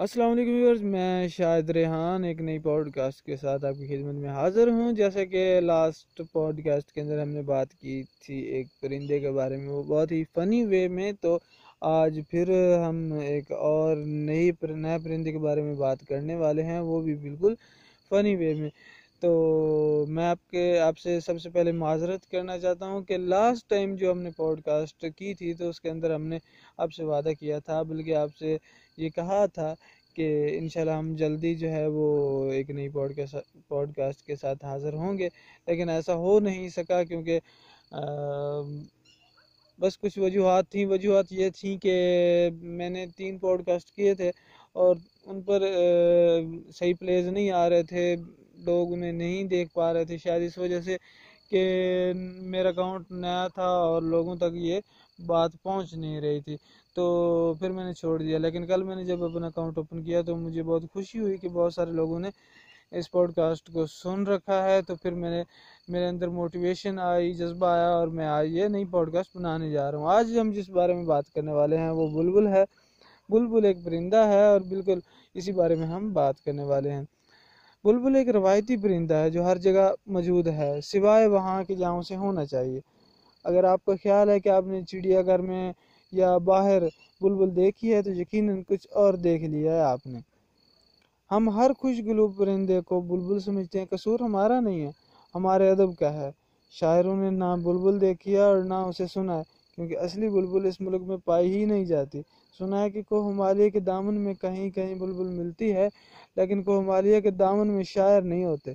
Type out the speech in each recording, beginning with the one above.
السلام علیکم ویورز، میں شاہد ریحان ایک نئی پوڈ کاسٹ کے ساتھ آپ کی خدمت میں حاضر ہوں۔ جیسا کہ لاسٹ پوڈ کاسٹ کے اندر ہم نے بات کی تھی ایک پرندے کے بارے میں، وہ بہت ہی فنی وے میں۔ تو آج پھر ہم ایک اور نئی پر، نئے پرندے کے بارے میں بات کرنے والے ہیں، وہ بھی بالکل فنی وے میں۔ تو میں آپ کے، آپ سے سب سے پہلے معذرت کرنا چاہتا ہوں کہ لاسٹ ٹائم جو ہم نے پوڈ کاسٹ کی تھی، تو اس کے اندر ہم نے آپ سے وعدہ کیا تھا، بلکہ آپ سے یہ کہا تھا کہ انشاءاللہ ہم جلدی جو ہے وہ ایک نئی پوڈ کاسٹ کے ساتھ حاضر ہوں گے، لیکن ایسا ہو نہیں سکا کیونکہ بس کچھ وجوہات تھیں۔ وجوہات یہ تھیں کہ میں نے تین پوڈ کاسٹ کیے تھے اور ان پر صحیح پلیز نہیں آ رہے تھے۔ لوگ انہیں نہیں دیکھ پا رہے تھے، شاید اس وجہ سے کہ میرا اکاؤنٹ نیا تھا اور لوگوں تک یہ بات پہنچ نہیں رہی تھی۔ تو پھر میں نے چھوڑ دیا۔ لیکن کل میں نے جب اپنا اکاؤنٹ اوپن کیا تو مجھے بہت خوشی ہوئی کہ بہت سارے لوگوں نے اس پوڈ کاسٹ کو سن رکھا ہے۔ تو پھر میں نے، میرے اندر موٹیویشن آئی، جذبہ آیا اور میں آج یہ نئی پوڈ کاسٹ بنانے جا رہا ہوں۔ آج ہم جس بارے میں بات کرنے والے ہیں وہ بلبل ہے۔ بلبل ایک پرندہ ہے اور بالکل اسی بارے میں ہم بات کرنے والے ہیں۔ بلبل ایک روایتی پرندہ ہے جو ہر جگہ موجود ہے، سوائے وہاں کے جہاں سے ہونا چاہیے۔ اگر آپ کا خیال ہے کہ آپ نے چڑیا گھر میں یا باہر بلبل دیکھی ہے تو یقیناً کچھ اور دیکھ لیا ہے آپ نے۔ ہم ہر خوش گلو پرندے کو بلبل سمجھتے ہیں، قصور ہمارا نہیں ہے، ہمارے ادب کا ہے۔ شاعروں نے نہ بلبل دیکھی ہے اور نہ اسے سنا ہے، کیونکہ اصلی بلبل اس ملک میں پائی ہی نہیں جاتی۔ سنا ہے کہ کوہ ہمالیہ کے دامن میں کہیں کہیں بلبل ملتی ہے، لیکن کوہ ہمالیہ کے دامن میں شاعر نہیں ہوتے۔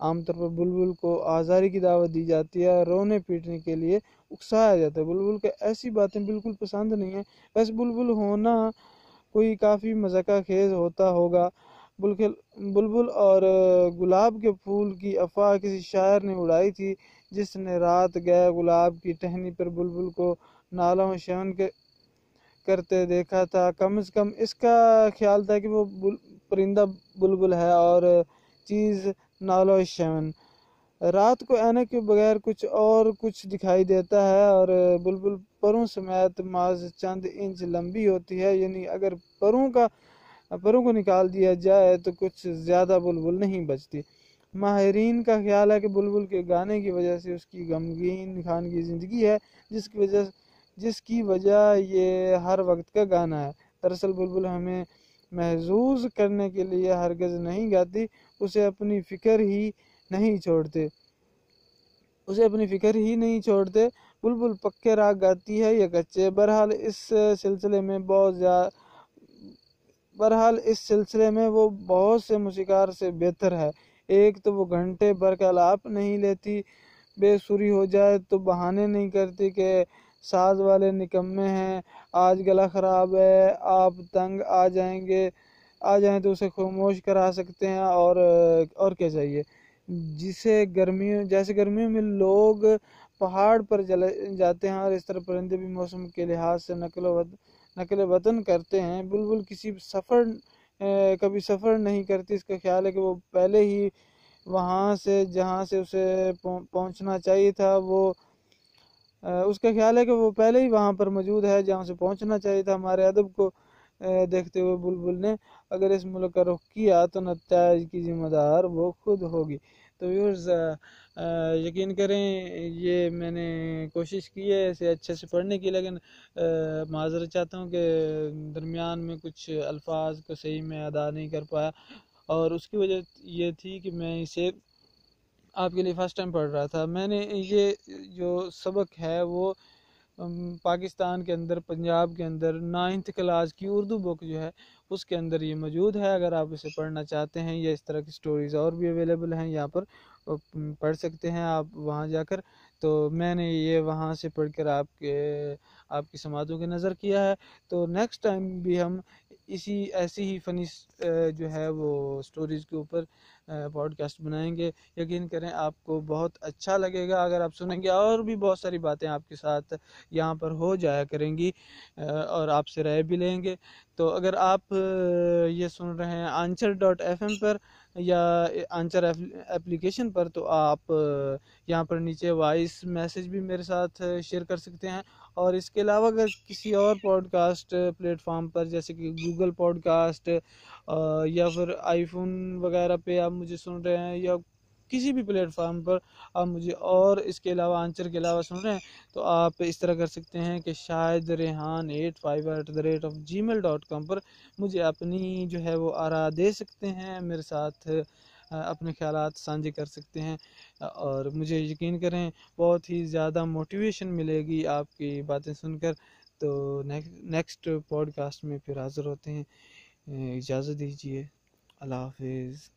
عام طور پر بلبل کو آزاری کی دعوت دی جاتی ہے، رونے پیٹنے کے لیے اکسایا جاتا ہے۔ بلبل کے ایسی باتیں بالکل پسند نہیں ہیں۔ بس بلبل ہونا کوئی کافی مذکہ خیز ہوتا ہوگا۔ بلبل اور گلاب کے پھول کی افواہ کسی شاعر نے اڑائی تھی، جس نے رات گئے گلاب کی ٹہنی پر بلبل کو نالوں شون کے کرتے دیکھا تھا۔ کم از کم اس کا خیال تھا کہ وہ بل پرندہ بلبل ہے اور چیز نالو شون رات کو آنے کے بغیر کچھ اور کچھ دکھائی دیتا ہے اور بلبل پروں سمیت ماز چند انچ لمبی ہوتی ہے۔ یعنی اگر پروں کا، پروں کو نکال دیا جائے تو کچھ زیادہ بلبل نہیں بچتی۔ ماہرین کا خیال ہے کہ بلبل کے گانے کی وجہ سے اس کی غمگین خانگی زندگی ہے، جس کی وجہ، جس کی وجہ یہ ہر وقت کا گانا ہے۔ دراصل بلبل ہمیں محظوظ کرنے کے لیے ہرگز نہیں گاتی، اسے اپنی فکر ہی نہیں چھوڑتے۔ اسے اپنی فکر ہی نہیں چھوڑتے۔ بلبل پکے راگ گاتی ہے یا کچے۔ برحال اس سلسلے میں بہت زیادہ برحال اس سلسلے میں وہ بہت سے موسیقار سے بہتر ہے۔ ایک تو وہ گھنٹے بھر کا لاپ نہیں لیتی، بے سری ہو جائے تو بہانے نہیں کرتی کہ ساز والے نکمے ہیں۔ آج گلا خراب ہے، آپ تنگ آ جائیں گے۔ آ جائیں تو اسے خاموش کرا سکتے ہیں اور اور کیا چاہیے؟ جسے گرمیوں، جیسے گرمیوں میں لوگ پہاڑ پر جلے، جاتے ہیں اور اس طرح پرندے بھی موسم کے لحاظ سے نقل و نقل وطن کرتے ہیں۔ بلبل کسی سفر کبھی سفر نہیں کرتی۔ اس کا خیال ہے کہ وہ پہلے ہی وہاں سے، جہاں سے اسے پہنچنا چاہیے تھا، وہ اس کا خیال ہے کہ وہ پہلے ہی وہاں پر موجود ہے، جہاں سے پہنچنا چاہیے تھا ہمارے ادب کو دیکھتے ہوئے بلبل نے۔ اگر اس ملک کا رخ کیا تو نتائج کی ذمہ دار وہ خود ہوگی۔ تو ویورز یقین کریں، یہ میں نے کوشش کی ہے اسے اچھے سے پڑھنے کی، لیکن معذرت چاہتا ہوں کہ درمیان میں کچھ الفاظ کو صحیح میں ادا نہیں کر پایا۔ اور اس کی وجہ یہ تھی کہ میں اسے آپ کے لیے فرسٹ ٹائم پڑھ رہا تھا۔ میں نے یہ جو سبق ہے وہ پاکستان کے اندر، پنجاب کے اندر نائنتھ کلاس کی اردو بک جو ہے، اس کے اندر یہ موجود ہے۔ اگر آپ اسے پڑھنا چاہتے ہیں یا اس طرح کی سٹوریز اور بھی اویلیبل ہیں یہاں پر پڑھ سکتے ہیں آپ وہاں جا کر۔ تو میں نے یہ وہاں سے پڑھ کر آپ کے، آپ کی سماعتوں کی نظر کیا ہے۔ تو نیکسٹ ٹائم بھی ہم اسی ایسی ہی فنی جو ہے وہ سٹوریز کے اوپر پوڈ کاسٹ بنائیں گے۔ یقین کریں آپ کو بہت اچھا لگے گا۔ اگر آپ سنیں گے اور بھی بہت ساری باتیں آپ کے ساتھ یہاں پر ہو جایا کریں گی اور آپ سے رائے بھی لیں گے۔ تو اگر آپ یہ سن رہے ہیں آنچر ڈاٹ ایف ایم پر یا آنچر اپلیکیشن پر تو آپ یہاں پر نیچے وائس میسج بھی میرے ساتھ شیئر کر سکتے ہیں۔ اور اس کے علاوہ اگر کسی اور پوڈ کاسٹ پلیٹ فارم پر جیسے کہ گوگل پوڈ کاسٹ یا پھر آئی فون وغیرہ پہ آپ مجھے سن رہے ہیں یا کسی بھی پلیٹ فارم پر آپ مجھے اور اس کے علاوہ آنچر کے علاوہ سن رہے ہیں، تو آپ اس طرح کر سکتے ہیں کہ شاید Rehan eight five at the rate of Gmail dot com پر مجھے اپنی جو ہے وہ آرا دے سکتے ہیں، میرے ساتھ اپنے خیالات سانجھے کر سکتے ہیں۔ اور مجھے یقین کریں بہت ہی زیادہ موٹیویشن ملے گی آپ کی باتیں سن کر۔ تو نیکسٹ پوڈ کاسٹ میں پھر حاضر ہوتے ہیں۔ اجازت دیجیے اللہ حافظ۔